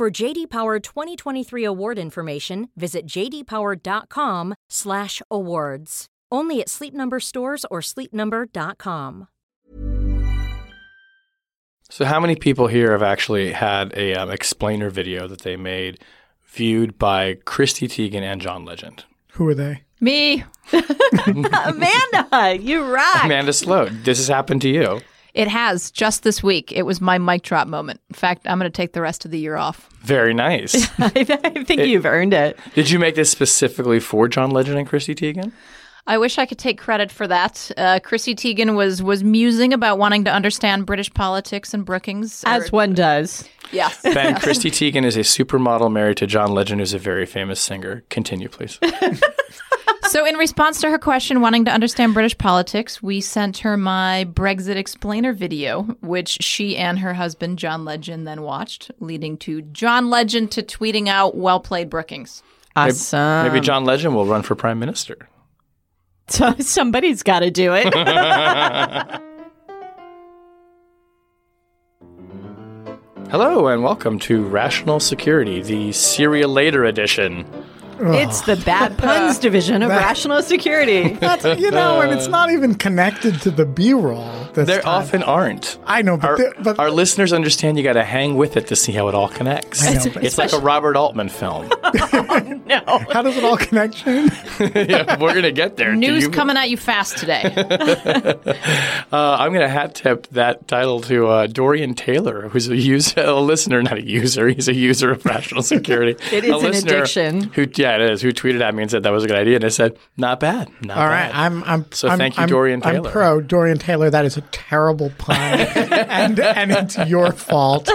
For JD Power 2023 award information, visit jdpower.com/awards. Only at Sleep Number stores or sleepnumber.com. So, how many people here have actually had a um, explainer video that they made viewed by Chrissy Teigen and John Legend? Who are they? Me. Amanda, you rock. Amanda Sloat, this has happened to you. It has just this week. It was my mic drop moment. In fact, I'm going to take the rest of the year off. Very nice. I think you've earned it. Did you make this specifically for John Legend and Chrissy Teigen? I wish I could take credit for that. Uh, Chrissy Teigen was was musing about wanting to understand British politics and Brookings. As or- one does. yes. Ben, Chrissy Teigen is a supermodel married to John Legend, who's a very famous singer. Continue, please. so, in response to her question, wanting to understand British politics, we sent her my Brexit explainer video, which she and her husband John Legend then watched, leading to John Legend to tweeting out "Well played, Brookings." Awesome. Maybe John Legend will run for prime minister. So somebody's got to do it. Hello, and welcome to Rational Security, the Serial Later edition. It's the bad puns division of rational security. That's you know, and it's not even connected to the B-roll. This There time. often aren't. I know, but Our, but our listeners understand you got to hang with it to see how it all connects. I know, It's like a Robert Altman film. no. how does it all connect, Shane? yeah, we're gonna get there. News you- coming at you fast today. Uh, I'm gonna hat tip that title to uh, Dorian Taylor, who's a user, a listener, not a user. He's a user of Rational Security. it is a an listener addiction. Who, yeah, it is. Who tweeted at me and said that was a good idea, and I said, not bad, not All bad. right, I'm I'm So I'm, thank you, I'm- Dorian I'm pro Dorian Taylor. That is a terrible pun, and and it's your fault.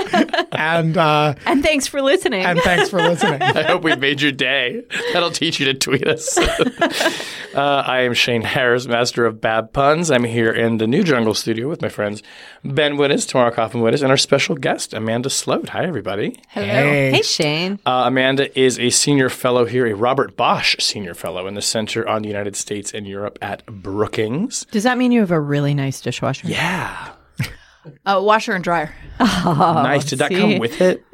And uh, And thanks for listening. and thanks for listening. I hope we made your day. That'll teach you to tweet us. uh, I am Shane Harris, master of bad puns. I'm here in the New Jungle studio with my friends Ben Wittes, Tamara Cofman Wittes, and our special guest, Amanda Sloat. Hi, everybody. Hello. Hey. hey, Shane. Uh, Amanda is a senior fellow here, a Robert Bosch senior fellow in the Center on the United States and Europe at Brookings. Does that mean you have a really nice dishwasher? Yeah. Uh, washer and dryer. nice. Did that come with it?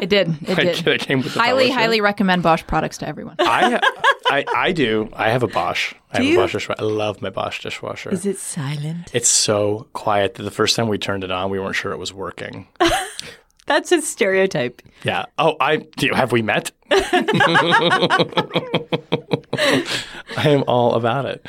It did. It did. it came with the highly, fellowship? highly recommend Bosch products to everyone. I, I, I do. I have a Bosch. I have you? a Bosch dishwasher. I love my Bosch dishwasher. Is it silent? It's so quiet that the first time we turned it on, we weren't sure it was working. That's a stereotype. Yeah. Oh, I do. Have we met? I am all about it.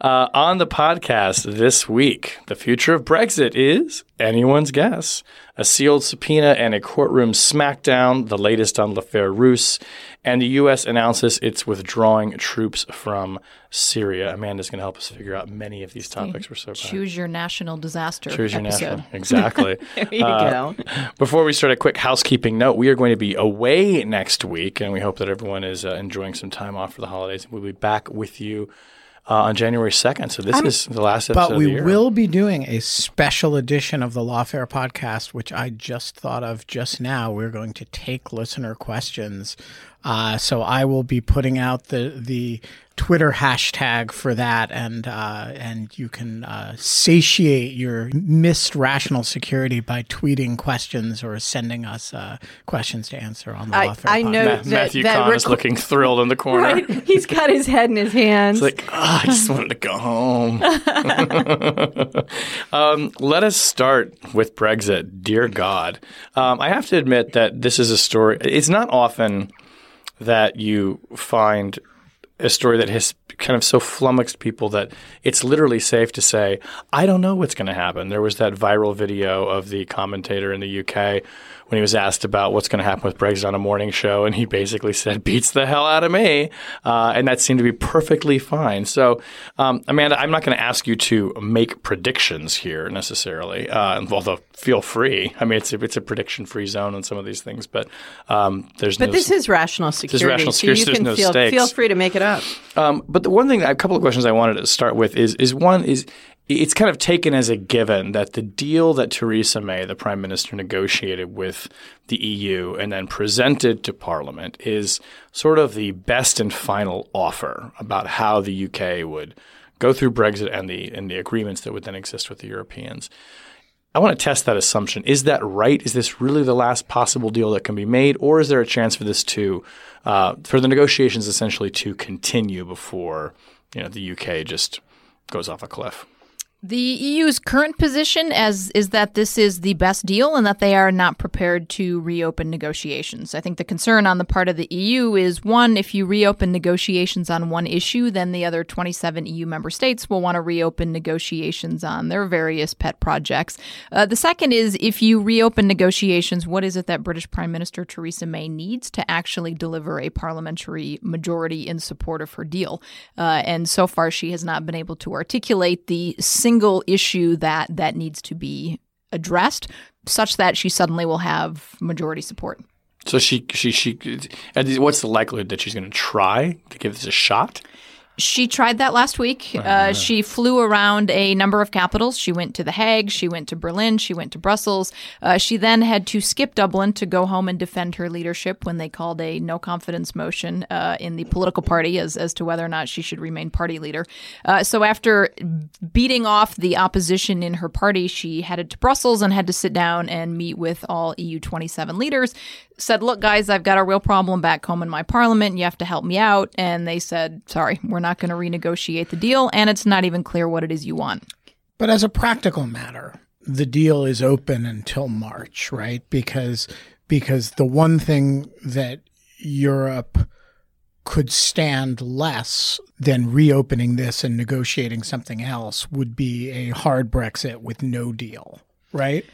Uh, on the podcast this week, the future of Brexit is anyone's guess. A sealed subpoena and a courtroom smackdown, the latest on L'Affaire Russe, and the U.S. announces it's withdrawing troops from Syria. Amanda's going to help us figure out many of these topics. We're so proud. Choose your national disaster Choose your episode. national. Exactly. There you Uh, go. Before we start, a quick housekeeping note. We are going to be away next week, and we hope that everyone is uh, enjoying some time off for the holidays. We'll be back with you uh, on January 2nd. So this is the last episode But of the we year. will be doing a special edition of the Lawfare podcast, which I just thought of just now. We're going to take listener questions. Uh, so I will be putting out the the Twitter hashtag for that, and uh, and you can uh, satiate your missed rational security by tweeting questions or sending us uh, questions to answer on the I- Lawfare I podcast. know- Ma- that- Matthew that Kahn is looking thrilled in the corner. Right? He's got his head in his hands. It's like, "Ah, I just wanted to go home. um, let us start with Brexit. Dear God. Um, I have to admit that this is a story. It's not often that you find a story that has kind of so flummoxed people that it's literally safe to say, I don't know what's going to happen. There was that viral video of the commentator in the UK when he was asked about what's going to happen with Brexit on a morning show, and he basically said, beats the hell out of me. Uh, and that seemed to be perfectly fine. So, um, Amanda, I'm not going to ask you to make predictions here necessarily, uh, although feel free. I mean, it's a, it's a prediction free zone on some of these things, but um, there's But no, this is rational security. rational security, So there's you can no feel, stakes. feel free to make it up. Um, but the one thing, a couple of questions I wanted to start with is is one is it's kind of taken as a given that the deal that Theresa May, the prime minister, negotiated with the EU and then presented to Parliament is sort of the best and final offer about how the UK would go through Brexit and the and the agreements that would then exist with the Europeans. I want to test that assumption. Is that right? Is this really the last possible deal that can be made, or is there a chance for this to, uh, for the negotiations essentially to continue before you know the UK just goes off a cliff? The EU's current position as is that this is the best deal and that they are not prepared to reopen negotiations. I think the concern on the part of the EU is one, if you reopen negotiations on one issue, then the other 27 EU member states will want to reopen negotiations on their various pet projects. Uh, the second is if you reopen negotiations, what is it that British Prime Minister Theresa May needs to actually deliver a parliamentary majority in support of her deal? Uh, and so far, she has not been able to articulate the single issue that that needs to be addressed such that she suddenly will have majority support. So she she she. What's the likelihood that she's going to try to give this a shot? She tried that last week. Uh, she flew around a number of capitals. She went to The Hague, she went to Berlin, she went to Brussels. Uh, she then had to skip Dublin to go home and defend her leadership when they called a no confidence motion uh, in the political party as, as to whether or not she should remain party leader. Uh, so after beating off the opposition in her party, she headed to Brussels and had to sit down and meet with all EU 27 leaders. Said, Look, guys, I've got a real problem back home in my parliament. You have to help me out. And they said, Sorry, we're not going to renegotiate the deal. And it's not even clear what it is you want. But as a practical matter, the deal is open until March, right? Because because the one thing that Europe could stand less than reopening this and negotiating something else would be a hard Brexit with no deal, right?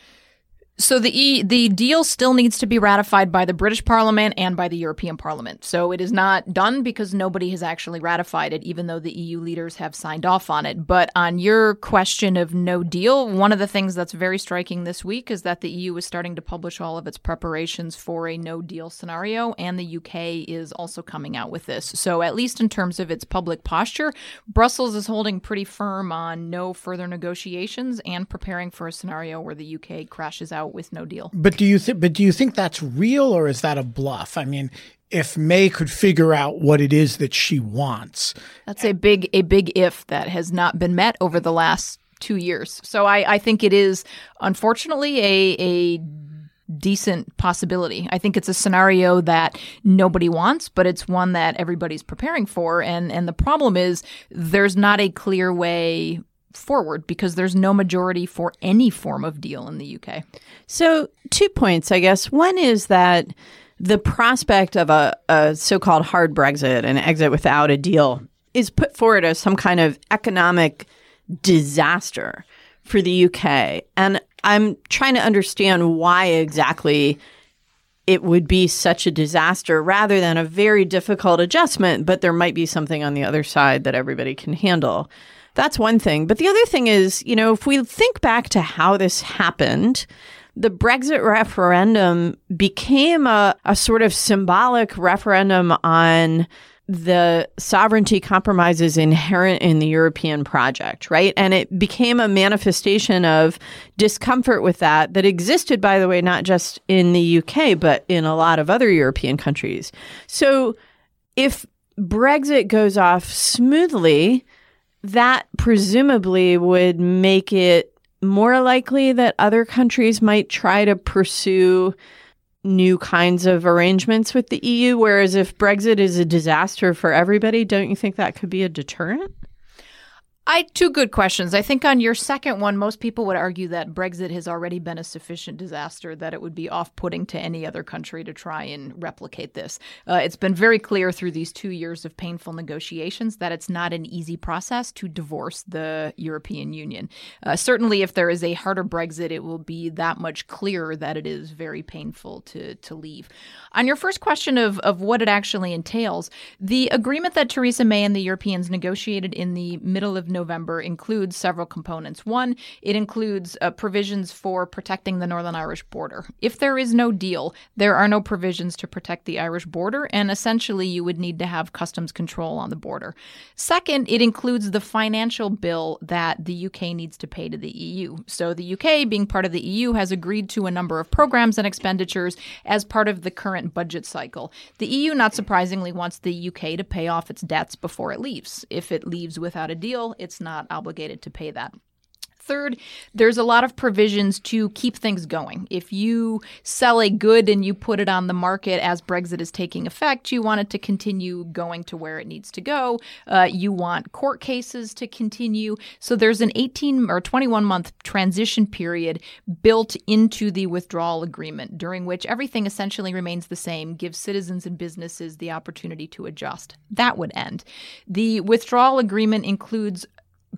So the e- the deal still needs to be ratified by the British Parliament and by the European Parliament. So it is not done because nobody has actually ratified it, even though the EU leaders have signed off on it. But on your question of no deal, one of the things that's very striking this week is that the EU is starting to publish all of its preparations for a no deal scenario, and the UK is also coming out with this. So at least in terms of its public posture, Brussels is holding pretty firm on no further negotiations and preparing for a scenario where the UK crashes out with no deal. But do you think but do you think that's real or is that a bluff? I mean, if May could figure out what it is that she wants, That's a big a big if that has not been met over the last two years. So I, I think it is unfortunately a a decent possibility. I think it's a scenario that nobody wants, but it's one that everybody's preparing for. And and the problem is there's not a clear way forward because there's no majority for any form of deal in the UK. So, two points, I guess. One is that the prospect of a, a so called hard Brexit, an exit without a deal, is put forward as some kind of economic disaster for the UK. And I'm trying to understand why exactly it would be such a disaster rather than a very difficult adjustment, but there might be something on the other side that everybody can handle. That's one thing. But the other thing is, you know, if we think back to how this happened, the Brexit referendum became a, a sort of symbolic referendum on the sovereignty compromises inherent in the European project, right? And it became a manifestation of discomfort with that that existed, by the way, not just in the UK, but in a lot of other European countries. So if Brexit goes off smoothly, that presumably would make it more likely that other countries might try to pursue new kinds of arrangements with the EU. Whereas if Brexit is a disaster for everybody, don't you think that could be a deterrent? I two good questions. I think on your second one, most people would argue that Brexit has already been a sufficient disaster that it would be off-putting to any other country to try and replicate this. Uh, it's been very clear through these two years of painful negotiations that it's not an easy process to divorce the European Union. Uh, certainly, if there is a harder Brexit, it will be that much clearer that it is very painful to to leave. On your first question of of what it actually entails, the agreement that Theresa May and the Europeans negotiated in the middle of November includes several components. One, it includes uh, provisions for protecting the Northern Irish border. If there is no deal, there are no provisions to protect the Irish border, and essentially you would need to have customs control on the border. Second, it includes the financial bill that the UK needs to pay to the EU. So the UK, being part of the EU, has agreed to a number of programs and expenditures as part of the current budget cycle. The EU, not surprisingly, wants the UK to pay off its debts before it leaves. If it leaves without a deal, it's not obligated to pay that. Third, there's a lot of provisions to keep things going. If you sell a good and you put it on the market as Brexit is taking effect, you want it to continue going to where it needs to go. Uh, you want court cases to continue. So there's an 18 or 21 month transition period built into the withdrawal agreement, during which everything essentially remains the same, gives citizens and businesses the opportunity to adjust. That would end. The withdrawal agreement includes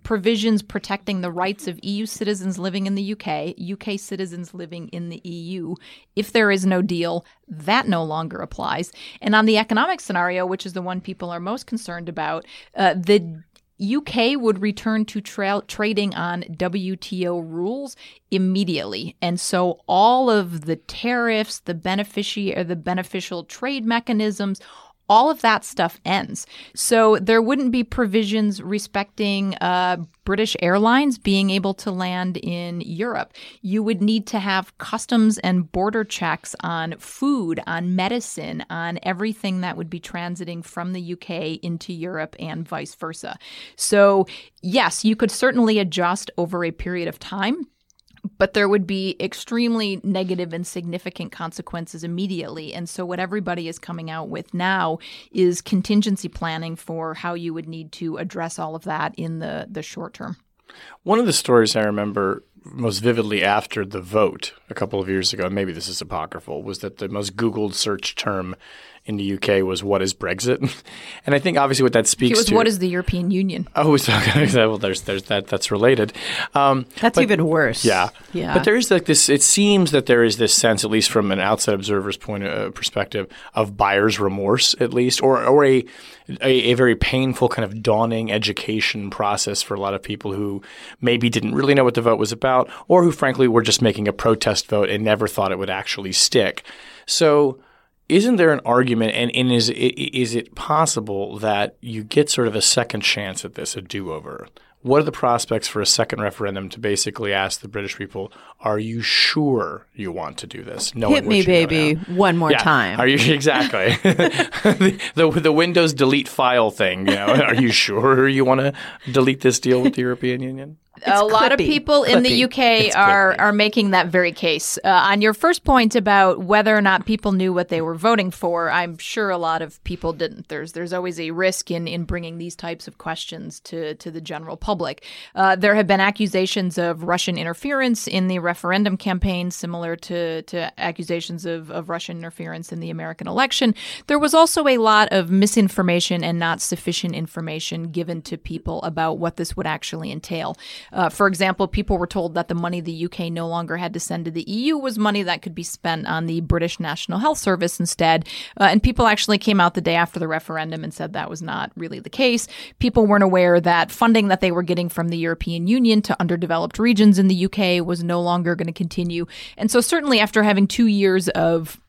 provisions protecting the rights of EU citizens living in the UK, UK citizens living in the EU. If there is no deal, that no longer applies. And on the economic scenario, which is the one people are most concerned about, uh, the UK would return to tra- trading on WTO rules immediately. And so all of the tariffs, the benefici- the beneficial trade mechanisms, all of that stuff ends. So there wouldn't be provisions respecting uh, British Airlines being able to land in Europe. You would need to have customs and border checks on food, on medicine, on everything that would be transiting from the UK into Europe and vice versa. So, yes, you could certainly adjust over a period of time but there would be extremely negative and significant consequences immediately. And so, what everybody is coming out with now is contingency planning for how you would need to address all of that in the, the short term. One of the stories I remember most vividly after the vote a couple of years ago, maybe this is apocryphal, was that the most Googled search term in the UK was "What is Brexit?" and I think obviously what that speaks it was to what is the European Union. Oh, so, well, there's there's that that's related. Um, that's but, even worse. Yeah, yeah. But there is like this. It seems that there is this sense, at least from an outside observer's point of uh, perspective, of buyer's remorse, at least, or or a, a a very painful kind of dawning education process for a lot of people who maybe didn't really know what the vote was about, or who frankly were just making a protest vote and never thought it would actually stick. So isn't there an argument, and, and is is it possible that you get sort of a second chance at this, a do over? What are the prospects for a second referendum to basically ask the British people, "Are you sure you want to do this?" No, hit me, baby, one more yeah. time. Are you exactly the, the, the Windows delete file thing? You know, are you sure you want to delete this deal with the European Union? It's a lot of people in the UK are are making that very case. Uh, on your first point about whether or not people knew what they were voting for, I'm sure a lot of people didn't. There's there's always a risk in in bringing these types of questions to to the general public. Uh, there have been accusations of Russian interference in the referendum campaign, similar to to accusations of of Russian interference in the American election. There was also a lot of misinformation and not sufficient information given to people about what this would actually entail. Uh, for example, people were told that the money the UK no longer had to send to the EU was money that could be spent on the British National Health Service instead. Uh, and people actually came out the day after the referendum and said that was not really the case. People weren't aware that funding that they were getting from the European Union to underdeveloped regions in the UK was no longer going to continue. And so, certainly after having two years of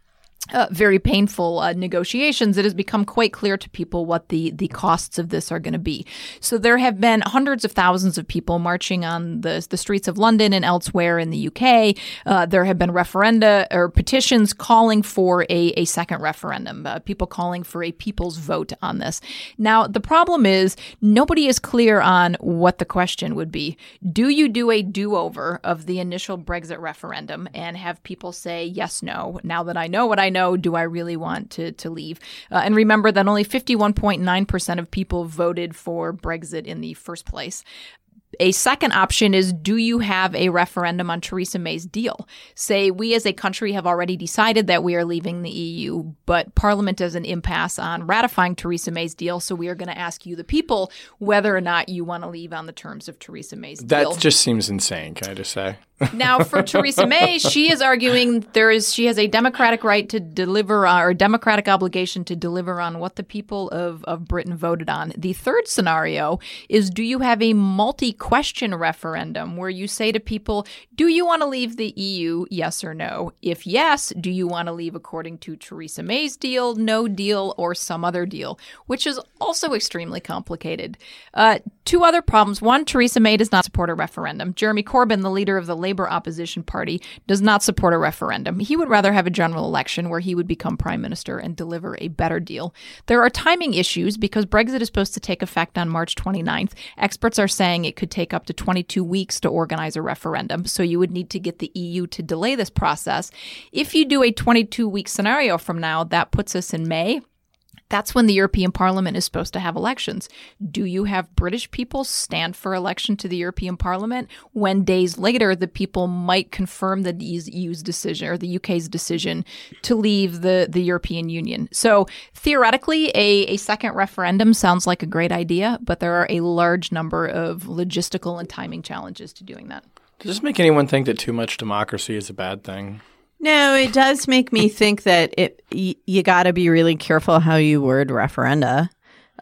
uh, very painful uh, negotiations, it has become quite clear to people what the, the costs of this are going to be. So there have been hundreds of thousands of people marching on the, the streets of London and elsewhere in the UK. Uh, there have been referenda or petitions calling for a, a second referendum, uh, people calling for a people's vote on this. Now, the problem is nobody is clear on what the question would be. Do you do a do over of the initial Brexit referendum and have people say yes, no? Now that I know what I I know, do I really want to, to leave? Uh, and remember that only 51.9% of people voted for Brexit in the first place. A second option is do you have a referendum on Theresa May's deal? Say we as a country have already decided that we are leaving the EU, but Parliament is an impasse on ratifying Theresa May's deal, so we are going to ask you, the people, whether or not you want to leave on the terms of Theresa May's That deal. That just seems insane, can I just say? Now, for Theresa May, she is arguing there is she has a democratic right to deliver uh, or democratic obligation to deliver on what the people of, of Britain voted on. The third scenario is do you have a multi question referendum where you say to people, do you want to leave the EU? Yes or no? If yes, do you want to leave according to Theresa May's deal, no deal, or some other deal? Which is also extremely complicated. Uh, two other problems. One, Theresa May does not support a referendum. Jeremy Corbyn, the leader of the Labour opposition party, does not support a referendum. He would rather have a general election where he would become prime minister and deliver a better deal. There are timing issues because Brexit is supposed to take effect on March 29th. Experts are saying it could take up to 22 weeks to organize a referendum, so you would need to get the EU to delay this process. If you do a 22 week scenario from now, that puts us in May. That's when the European Parliament is supposed to have elections. Do you have British people stand for election to the European Parliament when days later the people might confirm the EU's decision or the UK's decision to leave the, the European Union? So theoretically, a, a second referendum sounds like a great idea, but there are a large number of logistical and timing challenges to doing that. Does this make anyone think that too much democracy is a bad thing? No, it does make me think that it y- you got to be really careful how you word referenda.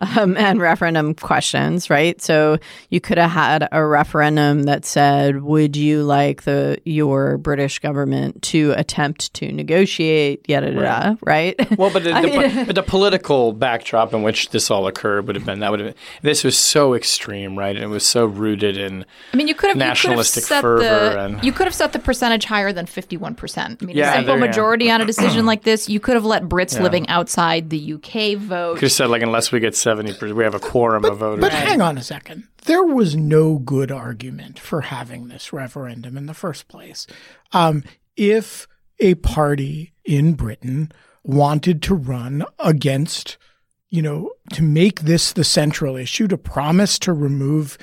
Um, and referendum questions, right? So you could have had a referendum that said, "Would you like the your British government to attempt to negotiate?" Yada yada, right? Well, but the, the, but the political backdrop in which this all occurred would have been that would have been, this was so extreme, right? And it was so rooted in I mean, you could have Nationalistic you could have set fervor the, and- you could have set the percentage higher than fifty-one percent. I mean, Yeah, a simple there- yeah. majority on a decision like this, you could have let Brits living outside the UK vote. could have said like unless we get seventy, percent we have a quorum of voters. But hang on a second. There was no good argument for having this referendum in the first place. Um, if a party in Britain wanted to run against, you know, to make this the central issue, to promise to remove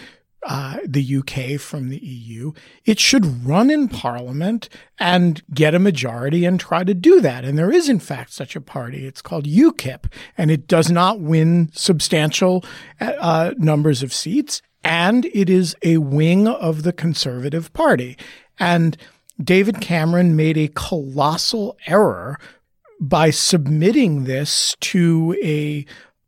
uh, the UK from the EU, it should run in Parliament and get a majority and try to do that. And there is, in fact, such a party. It's called UKIP, and it does not win substantial uh, numbers of seats. And it is a wing of the Conservative Party. And David Cameron made a colossal error by submitting this to a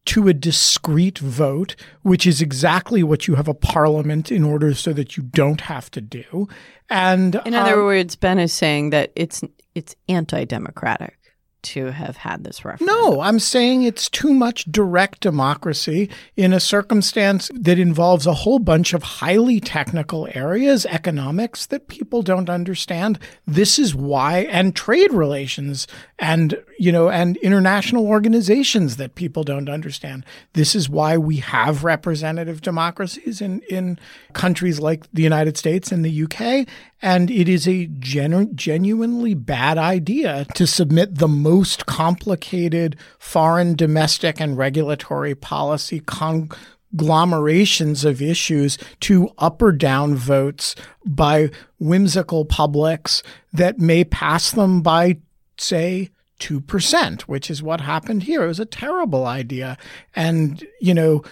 to a discrete vote, which is exactly what you have a parliament in order so that you don't have to do. And In other um, words, Ben is saying that it's it's anti-democratic to have had this referendum. No, I'm saying it's too much direct democracy in a circumstance that involves a whole bunch of highly technical areas, economics that people don't understand. This is why, and trade relations and, you know, and international organizations that people don't understand. This is why we have representative democracies in, in countries like the United States and the UK. And it is a genu- genuinely bad idea to submit the most complicated foreign, domestic, and regulatory policy conglomerations of issues to up or down votes by whimsical publics that may pass them by, say, 2%, which is what happened here. It was a terrible idea. And, you know,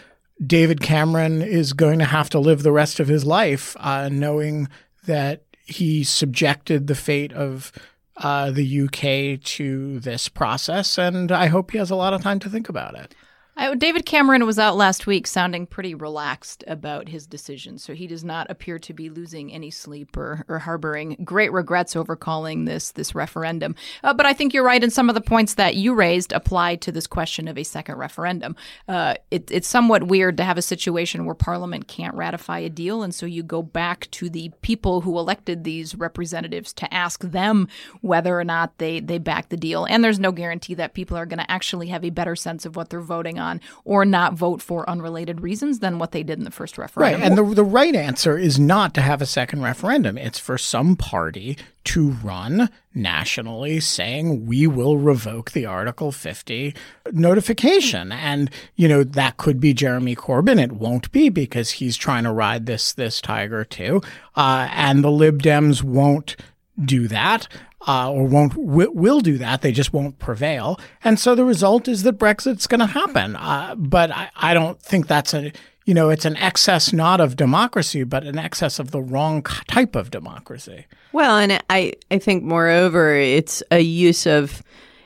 David Cameron is going to have to live the rest of his life uh, knowing that he subjected the fate of uh, the UK to this process, and I hope he has a lot of time to think about it. I, David Cameron was out last week sounding pretty relaxed about his decision, so he does not appear to be losing any sleep or, or harboring great regrets over calling this this referendum. Uh, but I think you're right, and some of the points that you raised apply to this question of a second referendum. Uh, it, it's somewhat weird to have a situation where Parliament can't ratify a deal, and so you go back to the people who elected these representatives to ask them whether or not they they back the deal. And there's no guarantee that people are going to actually have a better sense of what they're voting on, or not vote for unrelated reasons than what they did in the first referendum. Right. And the, the right answer is not to have a second referendum. It's for some party to run nationally saying we will revoke the Article 50 notification. And, you know, that could be Jeremy Corbyn. It won't be because he's trying to ride this, this tiger too. Uh, and the Lib Dems won't do that. Uh, or won't w- will do that. They just won't prevail, and so the result is that Brexit's going to happen. Uh, but I, I don't think that's a you know it's an excess not of democracy, but an excess of the wrong type of democracy. Well, and I, I think moreover, it's a use of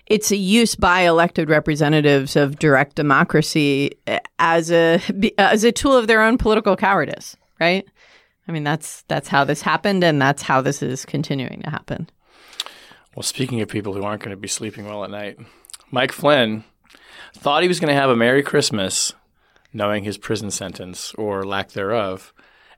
it's a use by elected representatives of direct democracy as a as a tool of their own political cowardice, right? I mean, that's that's how this happened, and that's how this is continuing to happen. Well, speaking of people who aren't going to be sleeping well at night, Mike Flynn thought he was going to have a Merry Christmas knowing his prison sentence or lack thereof,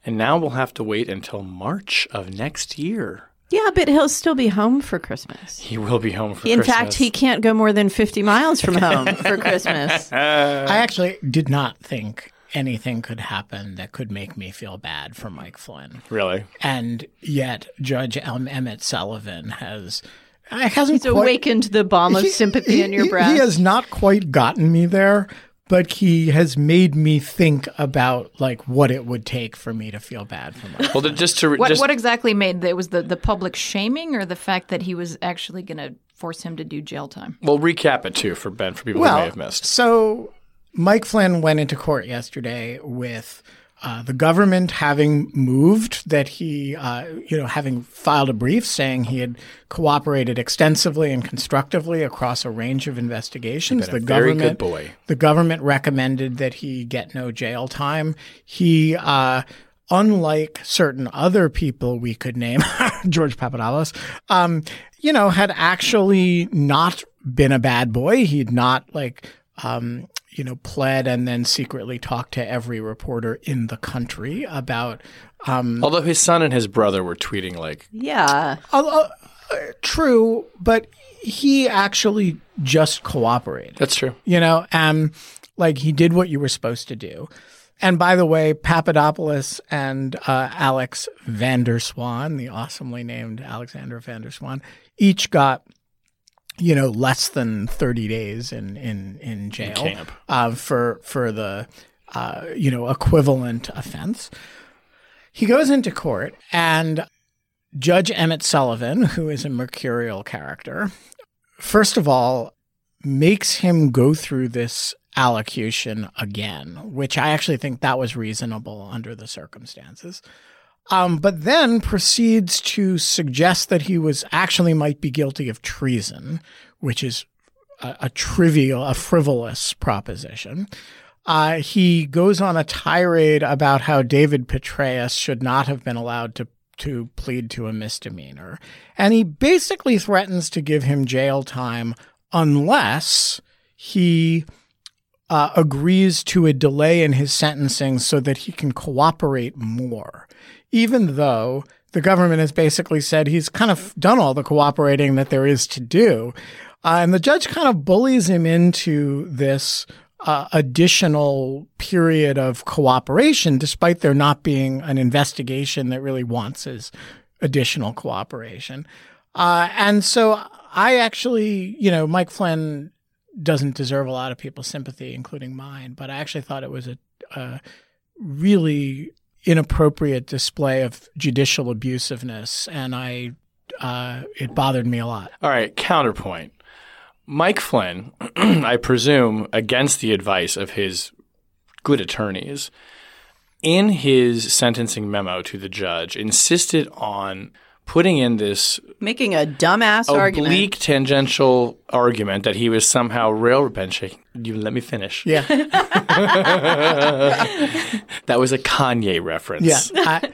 and now we'll have to wait until March of next year. Yeah, but he'll still be home for Christmas. He will be home for Christmas. In Christmas. fact, he can't go more than 50 miles from home for Christmas. I actually did not think anything could happen that could make me feel bad for Mike Flynn, really. and yet Judge El- Emmett Sullivan has. I hasn't He's quite, awakened the balm of He- sympathy in your he- breast. He has not quite gotten me there, but he has made me think about like what it would take for me to feel bad for myself. Well, just to what, just what exactly made it was the, the public shaming or the fact that he was actually going to force him to do jail time? well recap it too for Ben for people who may have missed. So Mike Flynn went into court yesterday with uh, the government having moved that he, uh, you know, having filed a brief saying he had cooperated extensively and constructively across a range of investigations. the government, boy. the government recommended that he get no jail time. He, uh, unlike certain other people we could name, George Papadopoulos, um, you know, had actually not been a bad boy. He'd not like, um, you know, pled and then secretly talked to every reporter in the country about. Although his son and his brother were tweeting like, yeah. Uh, uh, true, but he actually just cooperated. "That's true." You know, um, like he did what you were supposed to do. And by the way, Papadopoulos and uh, Alex van der Zwaan, the awesomely named Alexander van der Zwaan, each got, you know, less than thirty days in in in jail camp. Uh, for for the uh, you know equivalent offense. He goes into court and Judge Emmett Sullivan, who is a mercurial character, first of all, makes him go through this allocution again, which I actually think that was reasonable under the circumstances. Um, but then proceeds to suggest that he was actually might be guilty of treason, which is a, a trivial, a frivolous proposition. Uh, he goes on a tirade about how David Petraeus should not have been allowed to to plead to a misdemeanor, and he basically threatens to give him jail time unless he uh, agrees to a delay in his sentencing so that he can cooperate more, even though the government has basically said he's kind of done all the cooperating that there is to do. Uh, and the judge kind of bullies him into this uh, additional period of cooperation, despite there not being an investigation that really wants his additional cooperation. Uh, and so I actually, you know, Mike Flynn doesn't deserve a lot of people's sympathy, including mine, but I actually thought it was a, a really inappropriate display of judicial abusiveness, and I uh, it bothered me a lot. All right, counterpoint. Mike Flynn, I presume, against the advice of his good attorneys, in his sentencing memo to the judge, insisted on putting in this Making a dumbass argument. oblique tangential argument that he was somehow railroad Ben shaking. You let me finish. Yeah, That was a Kanye reference. yeah. I,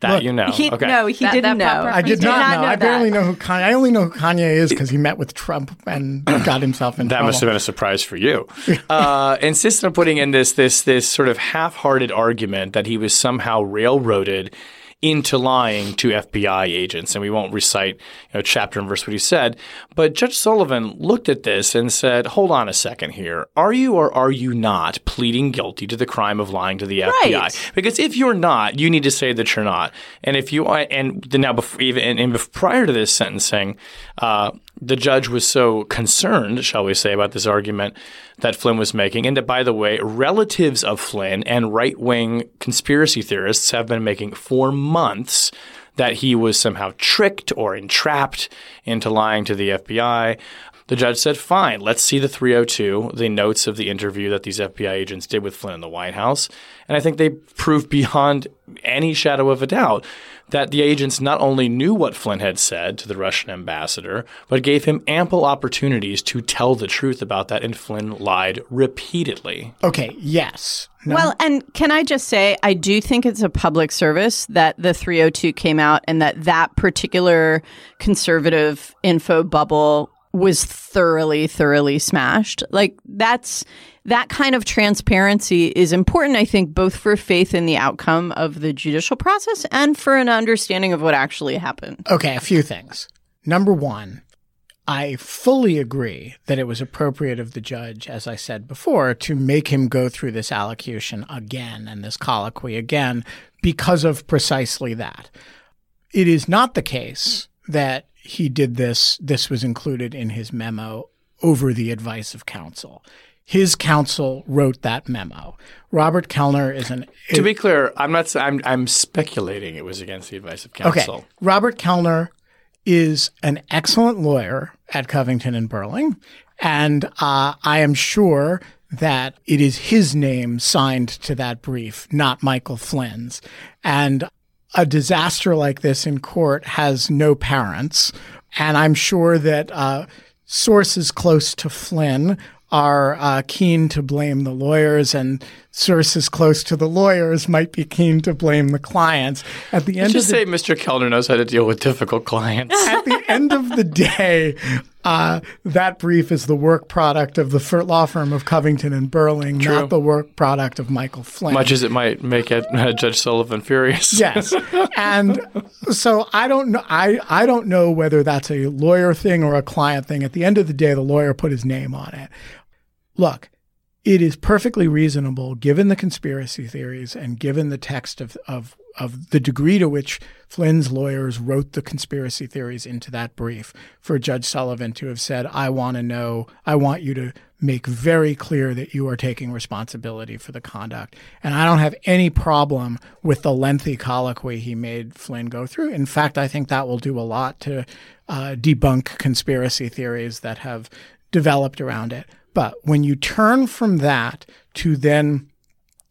That Look, you know. He, okay. No, he That- didn't that know. I reference did did not, not know. know I that. barely know who Kanye. I only know who Kanye is because he met with Trump and got himself in trouble. That trouble. must have been a surprise for you. Uh, insisted on putting in this this this sort of half-hearted argument that he was somehow railroaded into lying to FBI agents. And we won't recite you know, chapter and verse what he said. But Judge Sullivan looked at this and said, hold on a second here. Are you or are you not pleading guilty to the crime of lying to the FBI? Right. Because if you're not, you need to say that you're not. And if you are, and now before, even and, and prior to this sentencing, uh, the judge was so concerned, shall we say, about this argument that Flynn was making, and that, by the way, relatives of Flynn and right wing conspiracy theorists have been making for months that he was somehow tricked or entrapped into lying to the FBI. The judge said, fine, let's see the 302, the notes of the interview that these FBI agents did with Flynn in the White House. And I think they proved beyond any shadow of a doubt that the agents not only knew what Flynn had said to the Russian ambassador, but gave him ample opportunities to tell the truth about that, and Flynn lied repeatedly. Okay, yes. No. Well, and can I just say, I do think it's a public service that the 302 came out and that that particular conservative info bubble was thoroughly, thoroughly smashed. Like that's that kind of transparency is important, I think, both for faith in the outcome of the judicial process and for an understanding of what actually happened. Okay, a few things. Number one, I fully agree that it was appropriate of the judge, as I said before, to make him go through this allocution again and this colloquy again because of precisely that. It is not the case that he did this, this was included in his memo over the advice of counsel. His counsel wrote that memo. Robert Kelner is an. To be clear, I'm not. I'm. I'm speculating it was against the advice of counsel. Okay. Robert Kelner is an excellent lawyer at Covington and Burling, and uh, I am sure that it is his name signed to that brief, not Michael Flynn's. And a disaster like this in court has no parents, and I'm sure that uh, sources close to Flynn are uh, keen to blame the lawyers, and sources close to the lawyers might be keen to blame the clients. At the end, just of the, say Mr. Kelner knows how to deal with difficult clients. at the end of the day, uh, that brief is the work product of the law firm of Covington and Burling, True. not the work product of Michael Flynn. Much as it might make it, uh, Judge Sullivan furious. yes, and so I don't know. I I don't know whether that's a lawyer thing or a client thing. At the end of the day, the lawyer put his name on it. Look, it is perfectly reasonable, given the conspiracy theories and given the text of, of, of the degree to which Flynn's lawyers wrote the conspiracy theories into that brief, for Judge Sullivan to have said, I want to know, I want you to make very clear that you are taking responsibility for the conduct. And I don't have any problem with the lengthy colloquy he made Flynn go through. In fact, I think that will do a lot to uh, debunk conspiracy theories that have developed around it. But when you turn from that to then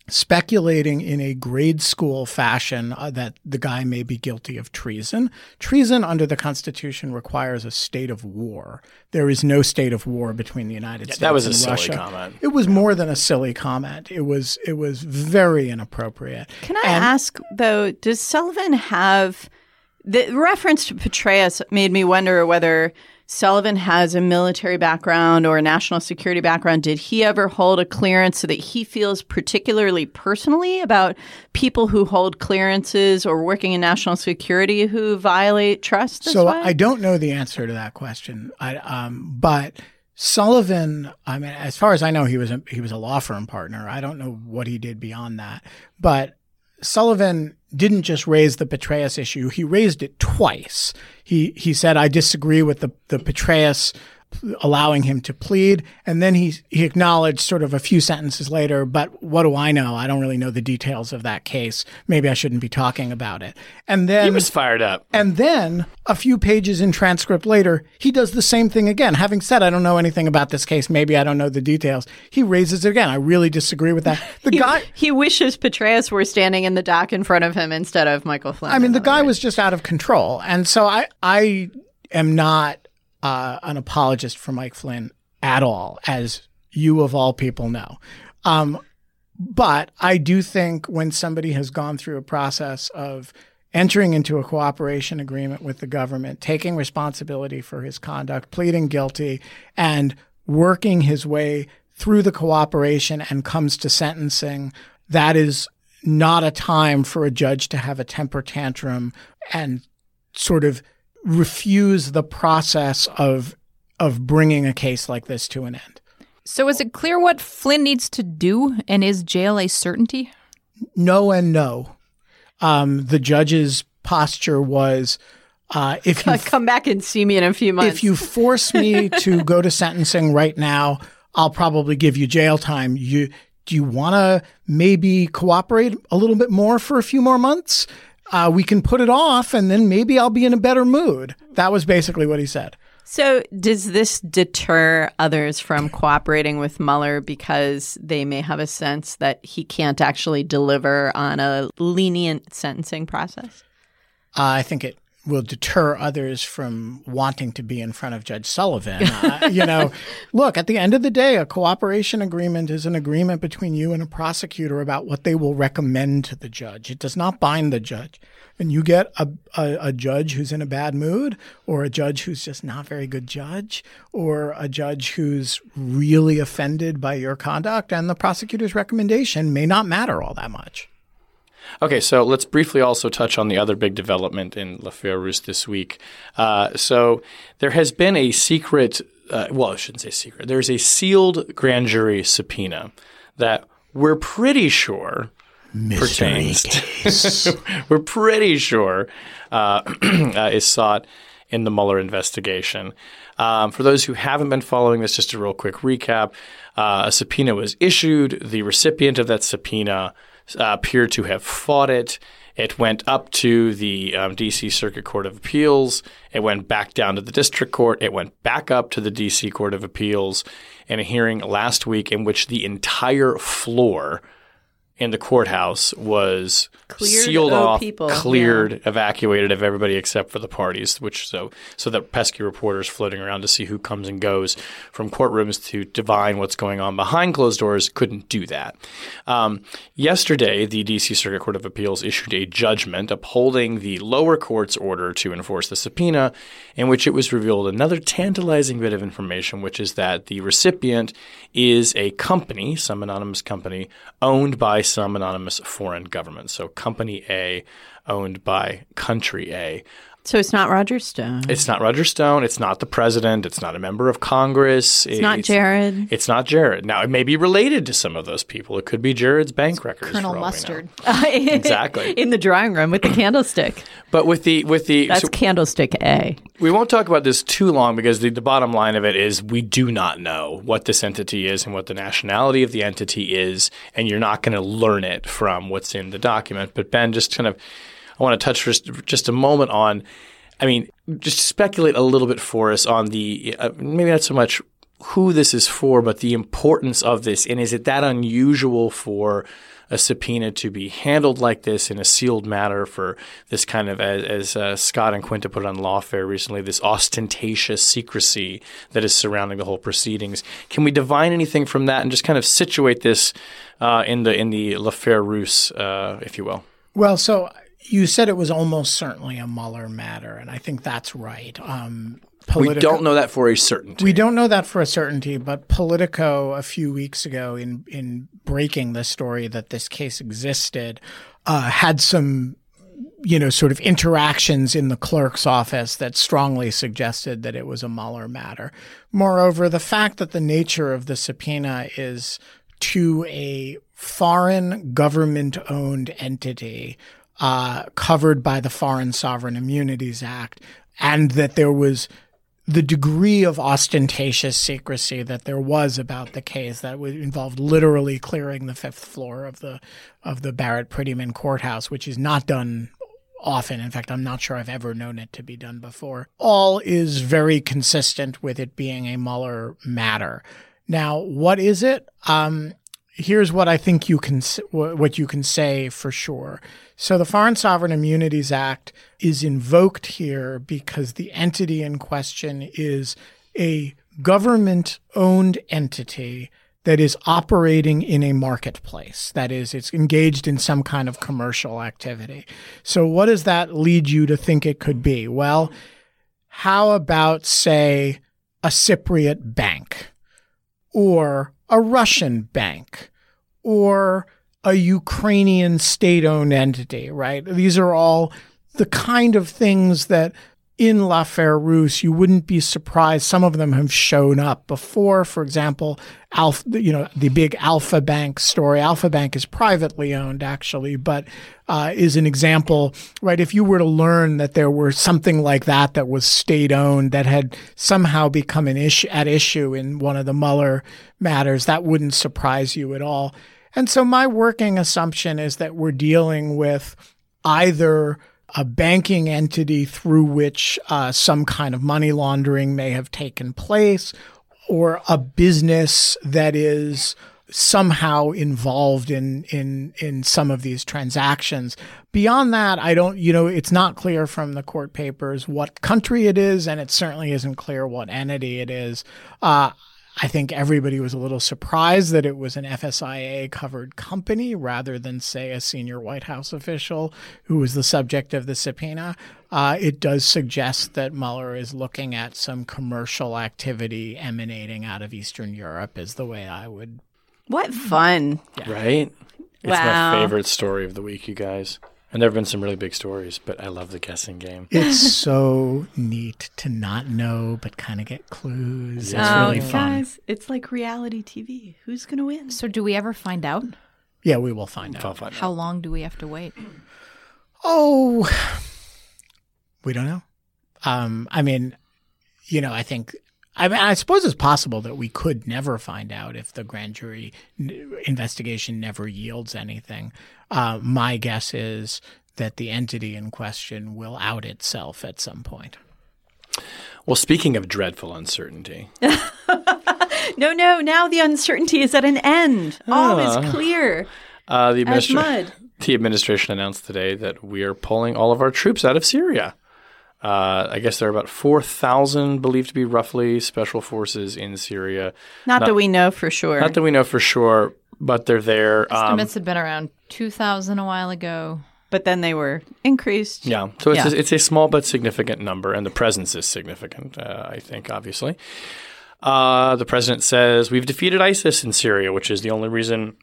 speculating in a grade school fashion uh, that the guy may be guilty of treason, treason under the Constitution requires a state of war. There is no state of war between the United States that was a and silly Russia. comment. It was more than a silly comment. It was it was very inappropriate. Can I And- ask though, does Sullivan have the reference to Petraeus made me wonder whether Sullivan has a military background or a national security background. Did he ever hold a clearance so that he feels particularly personally about people who hold clearances or working in national security who violate trust? So way? I don't know the answer to that question. I, um, but Sullivan, I mean, as far as I know, he was a, he was a law firm partner. I don't know what he did beyond that, but Sullivan didn't just raise the Petraeus issue; he raised it twice. He he said, "I disagree with the the Petraeus." Allowing him to plead and then he he acknowledged sort of a few sentences later but what do I know I don't really know the details of that case maybe I shouldn't be talking about it and then He was fired up. and then a few pages in transcript later, he does the same thing again. Having said, I don't know anything about this case. Maybe I don't know the details. He raises it again. I really disagree with that. The he, guy, he wishes Petraeus were standing in the dock in front of him instead of Michael Flynn. I mean, the guy words. was just out of control. And so I, I am not uh, an apologist for Mike Flynn at all, as you of all people know. Um, but I do think when somebody has gone through a process of entering into a cooperation agreement with the government, taking responsibility for his conduct, pleading guilty, and working his way through the cooperation and comes to sentencing, that is not a time for a judge to have a temper tantrum and sort of refuse the process of of bringing a case like this to an end. So is it clear what Flynn needs to do and is jail a certainty? No and no. Um, the judge's posture was uh, if you Come back and see me in a few months. if you force me to go to sentencing right now, I'll probably give you jail time. You do you want to maybe cooperate a little bit more for a few more months? Uh, we can put it off, and then maybe I'll be in a better mood. That was basically what he said. So, does this deter others from cooperating with Mueller because they may have a sense that he can't actually deliver on a lenient sentencing process? Uh, I think it will deter others from wanting to be in front of Judge Sullivan. Uh, you know, look, at the end of the day, a cooperation agreement is an agreement between you and a prosecutor about what they will recommend to the judge. It does not bind the judge. And you get a, a, a judge who's in a bad mood, or a judge who's just not very good judge, or a judge who's really offended by your conduct, and the prosecutor's recommendation may not matter all that much. Okay, so let's briefly also touch on the other big development in Russe this week. Uh, so there has been a secret, uh, well, I shouldn't say secret, there's a sealed grand jury subpoena that we're pretty sure pertains to, we're pretty sure uh, uh, is sought in the Mueller investigation. Um, for those who haven't been following this, just a real quick recap: uh, a subpoena was issued. The recipient of that subpoena uh, appeared to have fought it. It went up to the um, D.C. Circuit Court of Appeals. It went back down to the District Court. It went back up to the D.C. Court of Appeals in a hearing last week in which the entire floor in the courthouse was Cleared sealed of off, people, cleared, evacuated of everybody except for the parties, which so so that pesky reporters floating around to see who comes and goes from courtrooms to divine what's going on behind closed doors couldn't do that. Um, yesterday, the D.C. Circuit Court of Appeals issued a judgment upholding the lower court's order to enforce the subpoena, in which it was revealed another tantalizing bit of information, which is that the recipient is a company, some anonymous company, owned by some anonymous foreign government. So, Company A, owned by Country A. So, it's not Roger Stone. It's not Roger Stone. It's not the president. It's not a member of Congress. It's not Jared. It's not Jared. Now, it may be related to some of those people. It could be Jared's bank records. Colonel for all we know. Mustard. Exactly. In the drawing room with the candlestick. But with the with the That's so candlestick A. we won't talk about this too long because the, the bottom line of it is we do not know what this entity is and what the nationality of the entity is, and you're not going to learn it from what's in the document. But Ben, just kind of, I want to touch for just, a moment on, I mean, just speculate a little bit for us on the uh, maybe not so much who this is for, but the importance of this, and is it that unusual for a subpoena to be handled like this in a sealed matter for this kind of, as, as uh, Scott and Quinta put on Lawfare recently, this ostentatious secrecy that is surrounding the whole proceedings. Can we divine anything from that and just kind of situate this uh, in the in the L'Affaire Russe, uh, if you will? Well, so you said it was almost certainly a Mueller matter, and I think that's right. Um, We don't know that for a certainty. We don't know that for a certainty, but Politico a few weeks ago, in in breaking the story that this case existed, uh, had some, you know, sort of interactions in the clerk's office that strongly suggested that it was a Mueller matter. Moreover, the fact that the nature of the subpoena is to a foreign government-owned entity uh, covered by the Foreign Sovereign Immunities Act, and that there was the degree of ostentatious secrecy that there was about the case that involved literally clearing the fifth floor of the of the Barrett Prettyman courthouse, which is not done often. In fact, I'm not sure I've ever known it to be done before. All is very consistent with it being a Mueller matter. Now, what is it? Um, here's what I think you can what you can say for sure. So the Foreign Sovereign Immunities Act is invoked here because the entity in question is a government-owned entity that is operating in a marketplace. That is, it's engaged in some kind of commercial activity. So what does that lead you to think it could be? Well, how about say a Cypriot bank or a Russian bank or a Ukrainian state owned entity, right? These are all the kind of things that in L'Affaire Russe, you wouldn't be surprised. Some of them have shown up before. For example, Alfa, you know, the big Alfa Bank story. Alfa Bank is privately owned, actually, but uh, is an example, right? If you were to learn that there were something like that that was state owned that had somehow become an issue at issue in one of the Mueller matters, that wouldn't surprise you at all. And so my working assumption is that we're dealing with either a banking entity through which uh, some kind of money laundering may have taken place, or a business that is somehow involved in in in some of these transactions. Beyond that, I don't, you know, it's not clear from the court papers what country it is, and it certainly isn't clear what entity it is. Uh, I think everybody was a little surprised that it was an FSIA covered company rather than, say, a senior White House official who was the subject of the subpoena. Uh, it does suggest that Mueller is looking at some commercial activity emanating out of Eastern Europe, is the way I would. What fun. Right? It's my favorite story of the week, you guys. And there have been some really big stories, but I love the guessing game. It's so neat to not know, but kind of get clues. It's Yeah. really Oh, fun. guys, it's like reality TV. Who's going to win? So, do we ever find out? Yeah, we will find out. I'll find out. How long do we have to wait? Oh, we don't know. Um, I mean, you know, I think. I mean, I suppose it's possible that we could never find out if the grand jury n- investigation never yields anything. Uh, my guess is that the entity in question will out itself at some point. Well, speaking of dreadful uncertainty, No, no. Now the uncertainty is at an end. All is clear uh, the, as administra- mud. the administration announced today that we are pulling all of our troops out of Syria. Uh, I guess there are about 4,000 believed to be roughly special forces in Syria. Not, that we know for sure. Not that we know for sure, but they're there. Um, Estimates have been around 2,000 a while ago. but then they were increased. Yeah, so it's Yeah. A, it's a small but significant number, and the presence is significant. Uh, I think, obviously, uh, the president says we've defeated ISIS in Syria, which is the only reason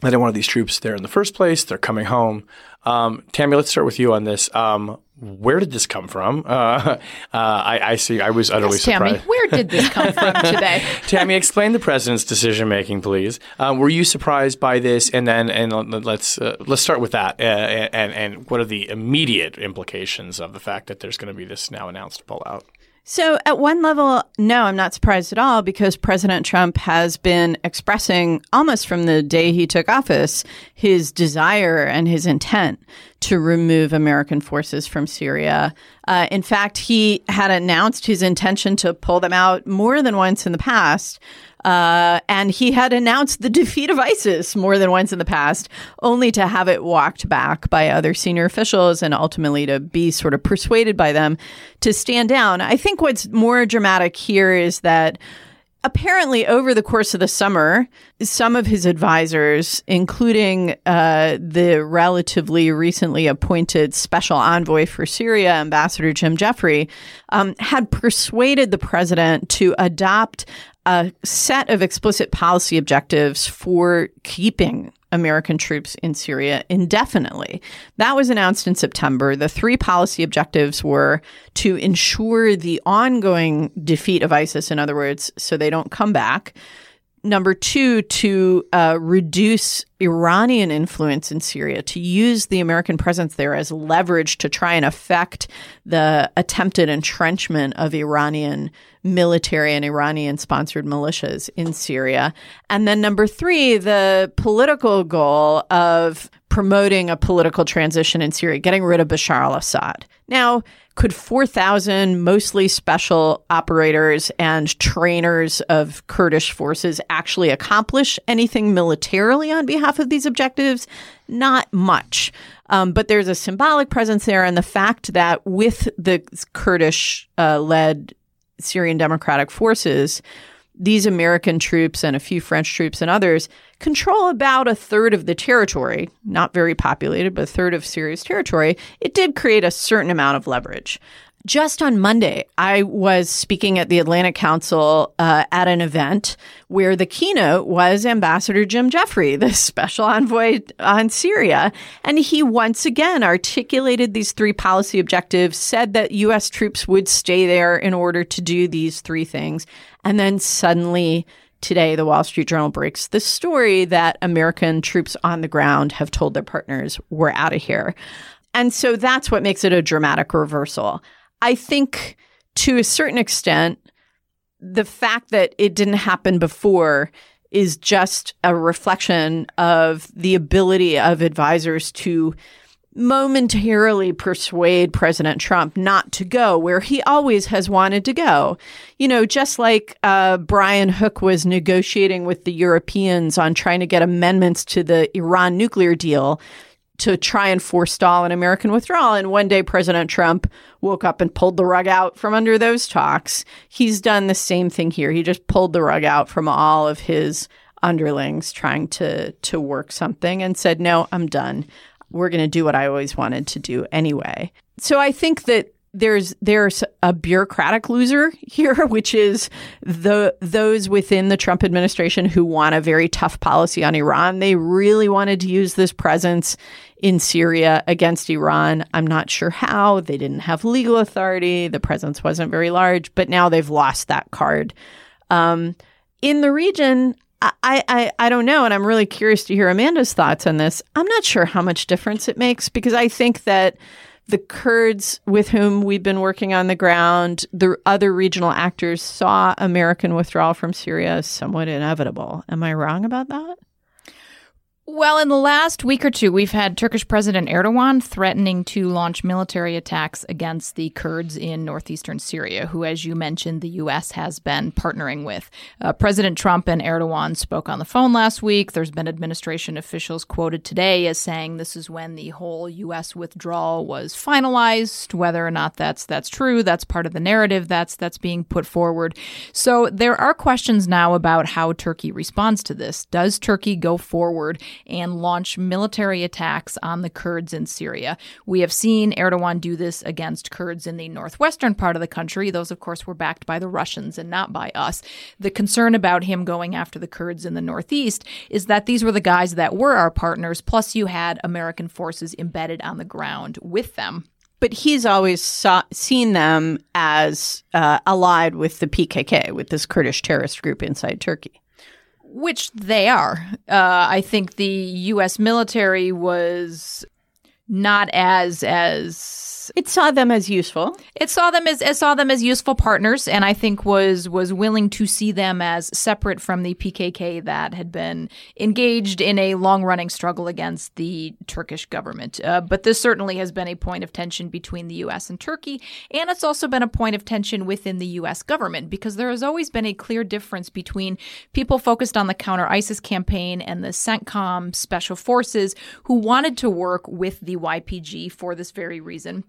that I wanted these troops there in the first place. They're coming home. Um, Tammy, let's start with you on this. Um, where did this come from? Uh, uh, I, I see. I was utterly Tammy, surprised. where did this come from today? Tammy, explain the president's decision making, please. Um, were you surprised by this? And then, and let's uh, let's start with that. Uh, and and what are the immediate implications of the fact that there's going to be this now announced pullout? So, at one level, no, I'm not surprised at all because President Trump has been expressing almost from the day he took office his desire and his intent to remove American forces from Syria. Uh, in fact, he had announced his intention to pull them out more than once in the past. Uh, and he had announced the defeat of ISIS more than once in the past, only to have it walked back by other senior officials and ultimately to be sort of persuaded by them to stand down. I think what's more dramatic here is that apparently over the course of the summer some of his advisors including uh, the relatively recently appointed special envoy for syria ambassador jim jeffrey um, had persuaded the president to adopt a set of explicit policy objectives for keeping American troops in Syria indefinitely. That was announced in September. The three policy objectives were to ensure the ongoing defeat of ISIS, in other words, so they don't come back. Number two, to uh, reduce Iranian influence in Syria, to use the American presence there as leverage to try and affect the attempted entrenchment of Iranian military and Iranian sponsored militias in Syria. And then number three, the political goal of promoting a political transition in Syria, getting rid of Bashar al Assad. Now, could 4,000 mostly special operators and trainers of Kurdish forces actually accomplish anything militarily on behalf of these objectives? Not much. Um, but there's a symbolic presence there, and the fact that with the Kurdish uh, led Syrian Democratic Forces, these American troops and a few French troops and others control about a third of the territory, not very populated, but a third of Syria's territory. It did create a certain amount of leverage. Just on Monday, I was speaking at the Atlantic Council uh, at an event where the keynote was Ambassador Jim Jeffrey, the special envoy on Syria. And he once again articulated these three policy objectives, said that U.S. troops would stay there in order to do these three things. And then suddenly, today, the Wall Street Journal breaks the story that American troops on the ground have told their partners, we're out of here. And so that's what makes it a dramatic reversal. I think to a certain extent, the fact that it didn't happen before is just a reflection of the ability of advisors to momentarily persuade President Trump not to go where he always has wanted to go. You know, just like uh, Brian Hook was negotiating with the Europeans on trying to get amendments to the Iran nuclear deal to try and forestall an American withdrawal. And one day, President Trump woke up and pulled the rug out from under those talks. He's done the same thing here. He just pulled the rug out from all of his underlings trying to to work something and said, "No, I'm done. We're going to do what I always wanted to do anyway." So I think that there's there's a bureaucratic loser here, which is the those within the Trump administration who want a very tough policy on Iran. They really wanted to use this presence in Syria against Iran. I'm not sure how. They didn't have legal authority. The presence wasn't very large, but now they've lost that card. Um, in the region, I, I, I don't know. And I'm really curious to hear Amanda's thoughts on this. I'm not sure how much difference it makes because I think that the Kurds with whom we've been working on the ground, the other regional actors saw American withdrawal from Syria as somewhat inevitable. Am I wrong about that? Well, in the last week or two, we've had Turkish President Erdogan threatening to launch military attacks against the Kurds in northeastern Syria, who, as you mentioned, the U.S. has been partnering with. Uh, President Trump and Erdogan spoke on the phone last week. There's been administration officials quoted today as saying this is when the whole U.S. withdrawal was finalized. Whether or not that's that's true, that's part of the narrative that's that's being put forward. So there are questions now about how Turkey responds to this. Does Turkey go forward? And launch military attacks on the Kurds in Syria. We have seen Erdogan do this against Kurds in the northwestern part of the country. Those, of course, were backed by the Russians and not by us. The concern about him going after the Kurds in the northeast is that these were the guys that were our partners, plus you had American forces embedded on the ground with them but he's always saw, seen them as uh, allied with the PKK, with this Kurdish terrorist group inside Turkey which they are. Uh, I think the U.S. military was not as as it saw them as useful. It saw them as it saw them as useful partners, and I think was was willing to see them as separate from the PKK that had been engaged in a long running struggle against the Turkish government. Uh, but this certainly has been a point of tension between the U.S. and Turkey, and it's also been a point of tension within the U.S. government because there has always been a clear difference between people focused on the counter ISIS campaign and the CENTCOM special forces who wanted to work with the YPG for this very reason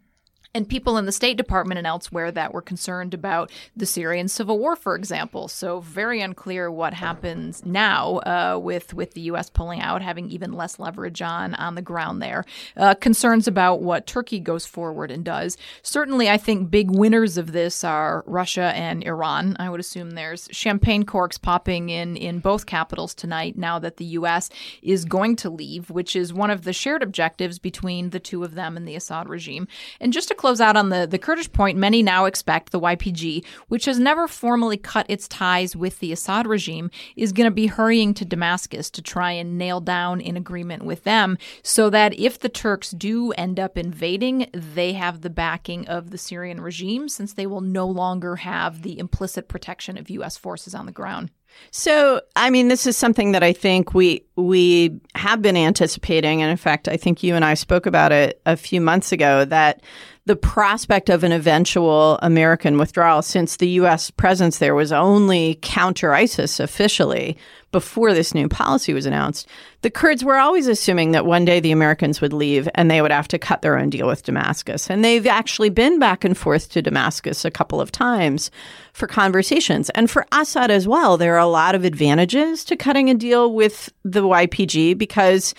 and people in the State Department and elsewhere that were concerned about the Syrian civil war, for example. So very unclear what happens now uh, with with the U.S. pulling out, having even less leverage on on the ground there. Uh, concerns about what Turkey goes forward and does. Certainly, I think big winners of this are Russia and Iran. I would assume there's champagne corks popping in in both capitals tonight now that the U.S. is going to leave, which is one of the shared objectives between the two of them and the Assad regime. And just to close out on the, the Kurdish point, many now expect the YPG, which has never formally cut its ties with the Assad regime, is going to be hurrying to Damascus to try and nail down an agreement with them so that if the Turks do end up invading, they have the backing of the Syrian regime since they will no longer have the implicit protection of U.S. forces on the ground. So, I mean, this is something that I think we we have been anticipating, and in fact, I think you and I spoke about it a few months ago. That the prospect of an eventual American withdrawal, since the U.S. presence there was only counter ISIS officially before this new policy was announced, the Kurds were always assuming that one day the Americans would leave and they would have to cut their own deal with Damascus. And they've actually been back and forth to Damascus a couple of times for conversations. And for Assad as well, there are a lot of advantages to cutting a deal with the YPG because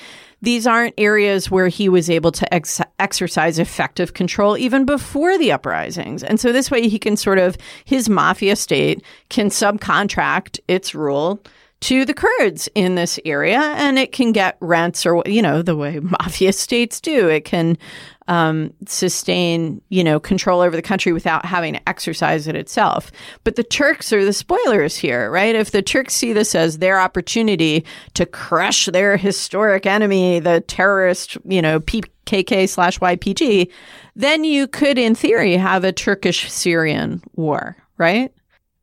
these aren't areas where he was able to ex- exercise effective control even before the uprisings. And so this way he can sort of, his mafia state can subcontract its rule to the Kurds in this area, and it can get rents or you know the way mafia states do. It can um, sustain you know control over the country without having to exercise it itself. But the Turks are the spoilers here, right? If the Turks see this as their opportunity to crush their historic enemy, the terrorist, you know, PKK slash YPG, then you could, in theory, have a Turkish Syrian war, right?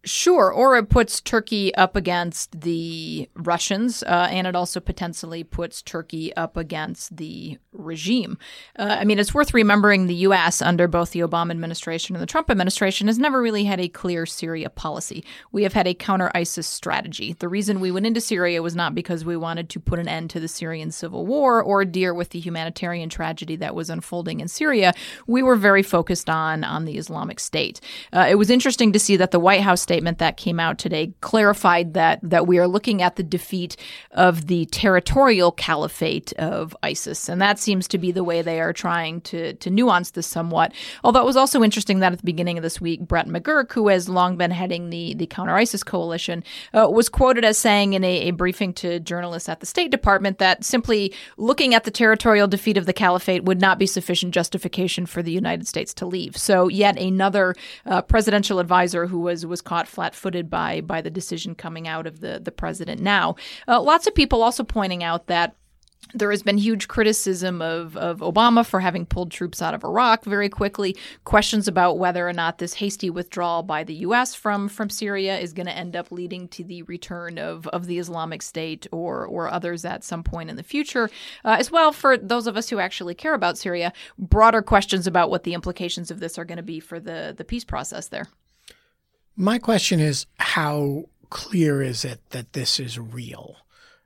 Sure, or it puts Turkey up against the Russians, uh, and it also potentially puts Turkey up against the regime. Uh, I mean, it's worth remembering the U.S. under both the Obama administration and the Trump administration has never really had a clear Syria policy. We have had a counter ISIS strategy. The reason we went into Syria was not because we wanted to put an end to the Syrian civil war or deal with the humanitarian tragedy that was unfolding in Syria. We were very focused on on the Islamic State. Uh, it was interesting to see that the White House statement that came out today clarified that that we are looking at the defeat of the territorial caliphate of ISIS, and that seems to be the way they are trying to to nuance this somewhat. Although it was also interesting that at the beginning of this week, Brett McGurk, who has long been heading the the counter ISIS coalition, uh, was quoted as saying in a, a briefing to journalists at the State Department that simply looking at the territorial defeat of the caliphate would not be sufficient justification for the United States to leave. So yet another uh, presidential advisor who was was caught flat-footed by by the decision coming out of the the president now. Uh, lots of people also pointing out that there has been huge criticism of, of Obama for having pulled troops out of Iraq very quickly. Questions about whether or not this hasty withdrawal by the U.S. from from Syria is going to end up leading to the return of, of the Islamic State or or others at some point in the future. Uh, as well, for those of us who actually care about Syria, broader questions about what the implications of this are going to be for the the peace process there. My question is how clear is it that this is real?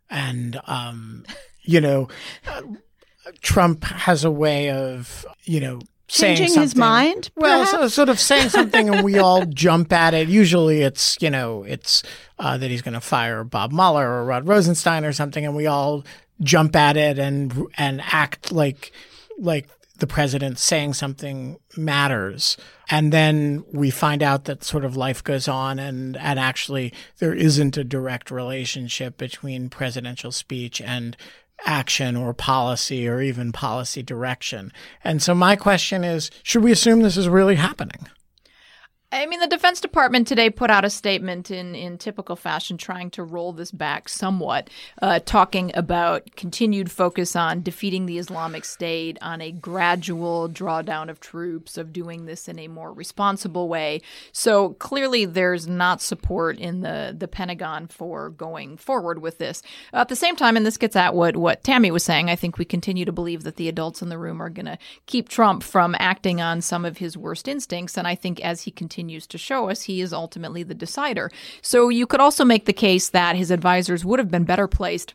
And, um, you know, uh, Trump has a way of, you know, changing his mind. Well, so, sort of saying something, and we all jump at it. Usually, it's you know, it's uh, that he's going to fire Bob Mueller or Rod Rosenstein or something, and we all jump at it and and act like like the president saying something matters. And then we find out that sort of life goes on and, and actually there isn't a direct relationship between presidential speech and action or policy or even policy direction. And so my question is, should we assume this is really happening? I mean, the Defense Department today put out a statement in, in typical fashion trying to roll this back somewhat, uh, talking about continued focus on defeating the Islamic State, on a gradual drawdown of troops, of doing this in a more responsible way. So clearly, there's not support in the, the Pentagon for going forward with this. At the same time, and this gets at what, what Tammy was saying, I think we continue to believe that the adults in the room are going to keep Trump from acting on some of his worst instincts. And I think as he continues continues to show us, he is ultimately the decider. So you could also make the case that his advisors would have been better placed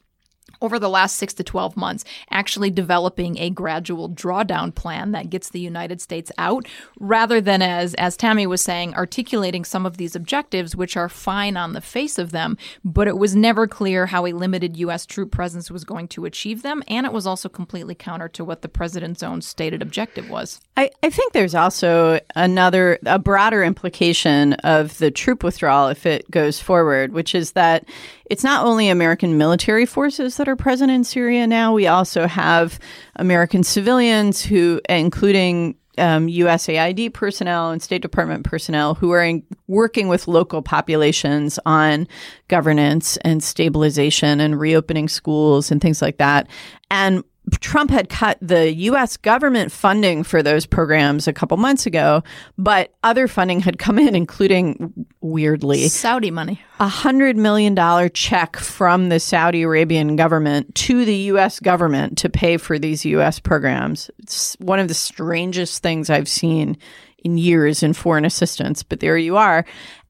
over the last six to 12 months, actually developing a gradual drawdown plan that gets the United States out, rather than, as, as Tammy was saying, articulating some of these objectives, which are fine on the face of them, but it was never clear how a limited U.S. troop presence was going to achieve them. And it was also completely counter to what the president's own stated objective was. I, I think there's also another, a broader implication of the troop withdrawal if it goes forward, which is that it's not only American military forces that are present in Syria now, we also have American civilians who, including um, USAID personnel and State Department personnel who are in, working with local populations on governance and stabilization and reopening schools and things like that. And Trump had cut the US government funding for those programs a couple months ago, but other funding had come in, including weirdly Saudi money. A hundred million dollar check from the Saudi Arabian government to the US government to pay for these US programs. It's one of the strangest things I've seen in years in foreign assistance, but there you are.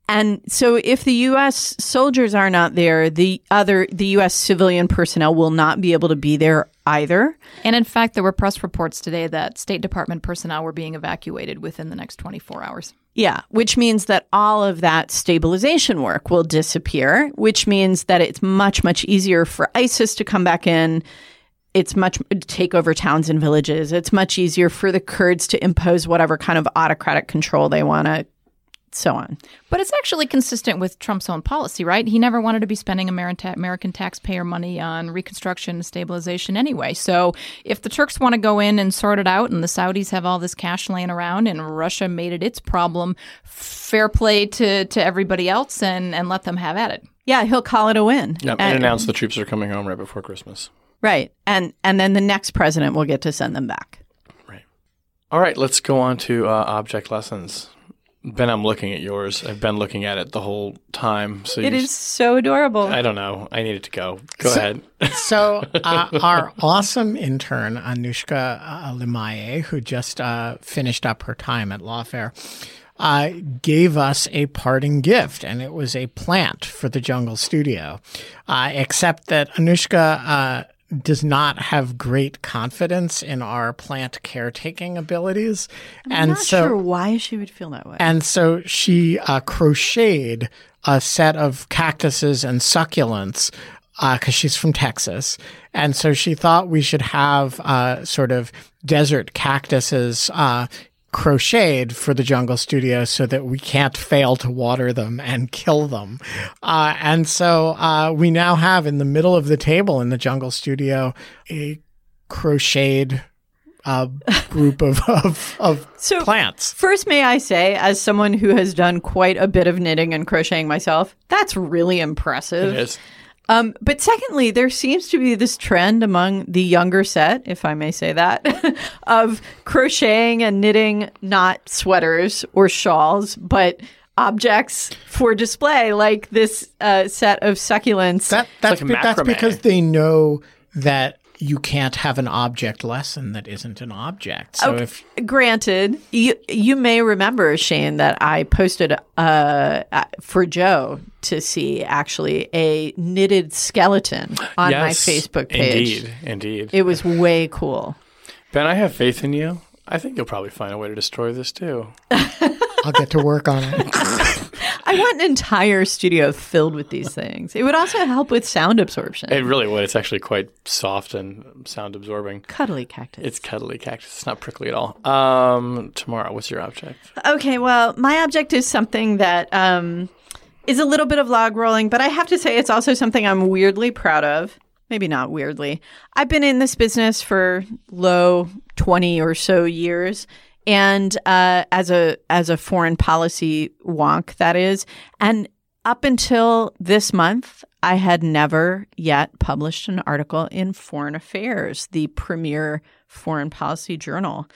And so if the US soldiers are not there, the other the US civilian personnel will not be able to be there either. And in fact, there were press reports today that State Department personnel were being evacuated within the next 24 hours. Yeah, which means that all of that stabilization work will disappear, which means that it's much much easier for ISIS to come back in it's much take over towns and villages. It's much easier for the Kurds to impose whatever kind of autocratic control they want to, so on. But it's actually consistent with Trump's own policy, right? He never wanted to be spending American, American taxpayer money on reconstruction and stabilization anyway. So if the Turks want to go in and sort it out and the Saudis have all this cash laying around and Russia made it its problem, fair play to, to everybody else and, and let them have at it. Yeah, he'll call it a win. Yep, and announce the troops are coming home right before Christmas. Right. And and then the next president will get to send them back. Right. All right, let's go on to uh, object lessons. Ben, I'm looking at yours. I've been looking at it the whole time. So It you- so adorable. I don't know. I needed to go. Go So- ahead. So, uh, our awesome intern, Anushka uh, Limaye, who just uh, finished up her time at Lawfare, uh, gave us a parting gift, and it was a plant for the Jungle Studio. Uh, except that Anushka uh, does not have great confidence in our plant caretaking abilities, I'm and not so sure why she would feel that way. and so she uh, crocheted a set of cactuses and succulents because she's from Texas. And so she thought we should have uh, sort of desert cactuses uh, crocheted for the jungle studio so that we can't fail to water them and kill them. Uh, and so uh, we now have in the middle of the table in the jungle studio a crocheted uh, group of, of, of So- plants. First, may I say, as someone who has done quite a bit of knitting and crocheting myself, that's really impressive. It is. Um, but secondly, there seems to be this trend among the younger set, if I may say that, of crocheting and knitting not sweaters or shawls, but objects for display, like this uh, set of succulents. That that's, like be- that's because they know that you can't have an object lesson that isn't an object. So Okay. if Granted, you you may remember Shane that I posted uh, uh, for Joe to see actually a knitted skeleton on my Facebook page. Indeed. Indeed. It was way cool. ben, I have faith in you. I think you'll probably find a way to destroy this too. I'll get to work on it. I want an entire studio filled with these things. It would also help with sound absorption. It really would. It's actually quite soft and sound absorbing. Cuddly cactus. It's cuddly cactus. It's not prickly at all. Um, Tamara, what's your object? Okay, well, my object is something that um, is a little bit of log rolling, but I have to say it's also something I'm weirdly proud of. Maybe not weirdly. I've been in this business for low 20 or so years. And uh, as a as a foreign policy wonk, that is, and up until this month, I had never yet published an article in Foreign Affairs, the premier foreign policy journal.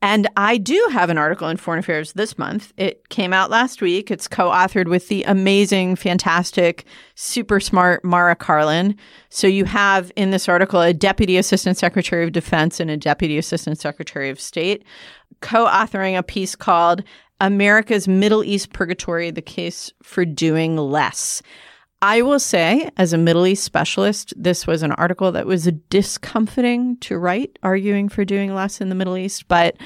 And I do have an article in Foreign Affairs this month. It came out last week. It's co authored with the amazing, fantastic, super smart Mara Karlin. So you have in this article a Deputy Assistant Secretary of Defense and a Deputy Assistant Secretary of State co authoring a piece called America's Middle East Purgatory The Case for Doing Less. I will say, as a Middle East specialist, this was an article that was discomforting to write, arguing for doing less in the Middle East. But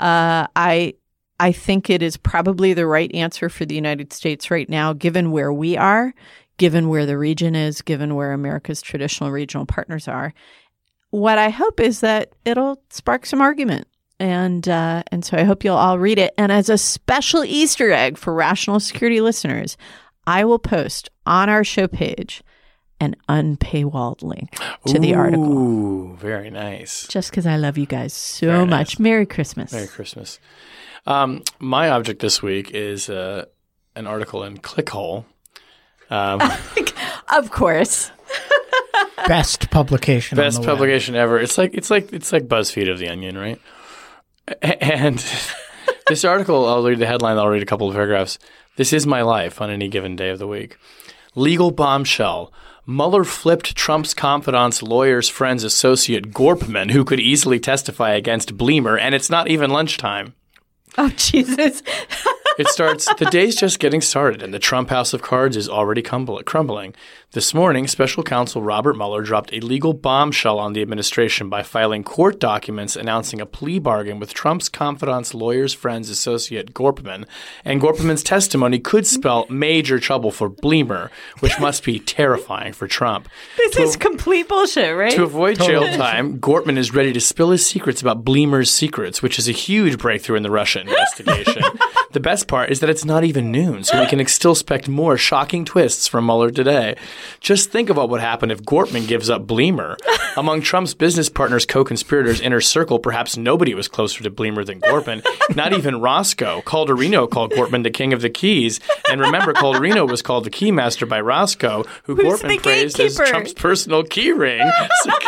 uh, I, I think it is probably the right answer for the United States right now, given where we are, given where the region is, given where America's traditional regional partners are. What I hope is that it'll spark some argument. And uh, and so I hope you'll all read it. And as a special Easter egg for Rational Security listeners, I will post on our show page an unpaywalled link to the article. Ooh, very nice. Just because I love you guys so Very nice. much. Merry Christmas. Merry Christmas. Um, my object this week is uh, an article in Clickhole. Um, Of course. Best publication. on best the web. publication ever. It's like it's like it's like BuzzFeed of the Onion, right? And this article, I'll read the headline. I'll read a couple of paragraphs. This is my life on any given day of the week. Legal bombshell. Mueller flipped Trump's confidant's lawyer's friend's associate Gorpman, who could easily testify against Bleemer, and it's not even lunchtime. Oh, Jesus. It starts, the day's just getting started, and the Trump House of Cards is already crumbling. This morning, special counsel Robert Mueller dropped a legal bombshell on the administration by filing court documents announcing a plea bargain with Trump's confidant's lawyer's friend's associate, Gorpman. And Gorpman's testimony could spell major trouble for Bleemer, which must be terrifying for Trump. This is complete bullshit, right? To avoid jail time, Gortman is ready to spill his secrets about Bleemer's secrets, which is a huge breakthrough in the Russia investigation. the best part is that it's not even noon, so we can still expect more shocking twists from Mueller today. Just think about what happened if Gortman gives up Bleemer. Among Trump's business partners, co-conspirators, inner circle, perhaps nobody was closer to Bleemer than Gortman. Not even Roscoe. Calderino called Gortman the king of the keys. And remember, Calderino was called the keymaster by Roscoe, who Who's Gortman praised as? Trump's personal key ring. So-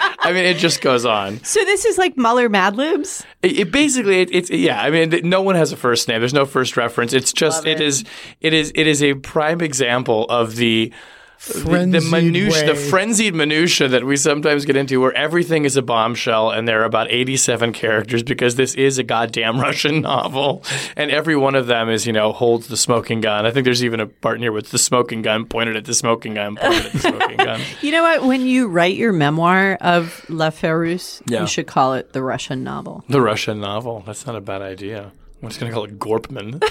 I mean, it just goes on. so this is like Mueller Mad Libs? It, it basically, it, it's yeah. I mean, no one has a first name. There's no first reference. It's just it is it is it is a prime example of the. The, the Frenzied minutia, the frenzied minutia that we sometimes get into, where everything is a bombshell, and there are about eighty-seven characters because this is a goddamn Russian novel, and every one of them is, you know, holds the smoking gun. I think there's even a part in here with the smoking gun pointed at the smoking gun, pointed at the smoking gun. You know what? When you write your memoir of L'Affaire Russe, Yeah. you should call it the Russian novel. The Russian novel. That's not a bad idea. I'm just gonna call it Gorpman.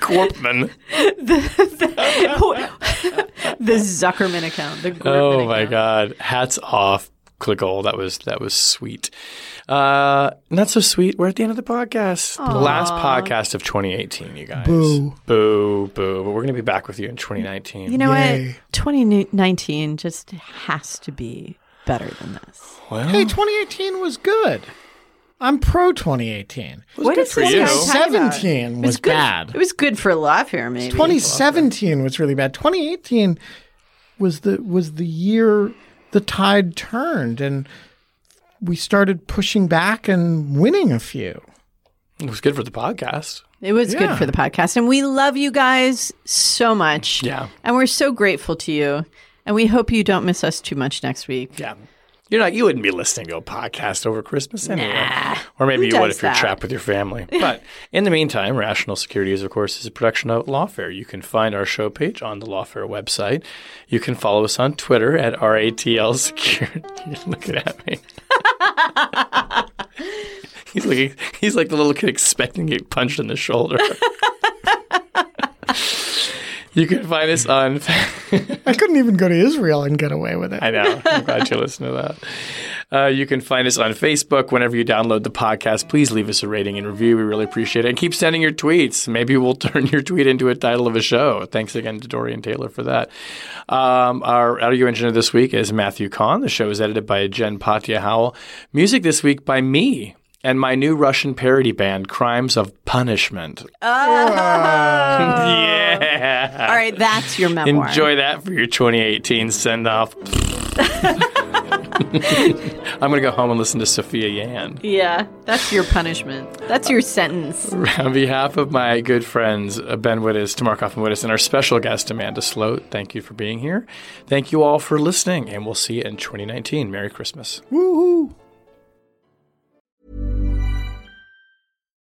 Gorpman. the Zuckerman account. The Gorman Oh my account. God! Hats off, Clickhole. That was that was sweet. Uh, not so sweet. We're at the end of the podcast. The last podcast of 2018, you guys. Boo. boo, boo. But we're gonna be back with you in 2019. You know Yay. what? 2019 just has to be better than this. well, Hey, 2018 was good. I'm pro 2018. What good is for this you. guy talking about? 2017 It was good. bad. It was good for a laugh here, maybe. 2017 was really bad. 2018 was the was the year the tide turned and we started pushing back and winning a few. it was good for the podcast. It was Yeah. good for the podcast. And we love you guys so much. Yeah. And we're so grateful to you. And we hope you don't miss us too much next week. Yeah. You're not. You wouldn't be listening to a podcast over Christmas anyway, Nah. or maybe you would if you're trapped with your family. But in the meantime, Rational Securities, of course, is a production of Lawfare. You can find our show page on the Lawfare website. You can follow us on Twitter at RATL Security. You're looking at me. he's looking. He's like the little kid expecting to get punched in the shoulder. You can find us on. I couldn't even go to Israel and get away with it. I know. I'm glad you listened to that. Uh, you can find us on Facebook. Whenever you download the podcast, please leave us a rating and review. We really appreciate it. And keep sending your tweets. Maybe we'll turn your tweet into a title of a show. Thanks again to Dorian Taylor for that. Um, our audio engineer this week is Matthew Kahn. The show is edited by Jen Patja Howell. Music this week by me and my new Russian parody band, Crimes of Punishment. Oh. yeah. All right, that's your memoir. Enjoy that for your 2018 send off. I'm going to go home and listen to Sophia Yan. Yeah, that's your punishment. That's your sentence. On behalf of my good friends, uh, Ben Wittes, Tamara Cofman Wittes, and our special guest, Amanda Sloat, thank you for being here. Thank you all for listening, and we'll see you in 2019. Merry Christmas. Woohoo!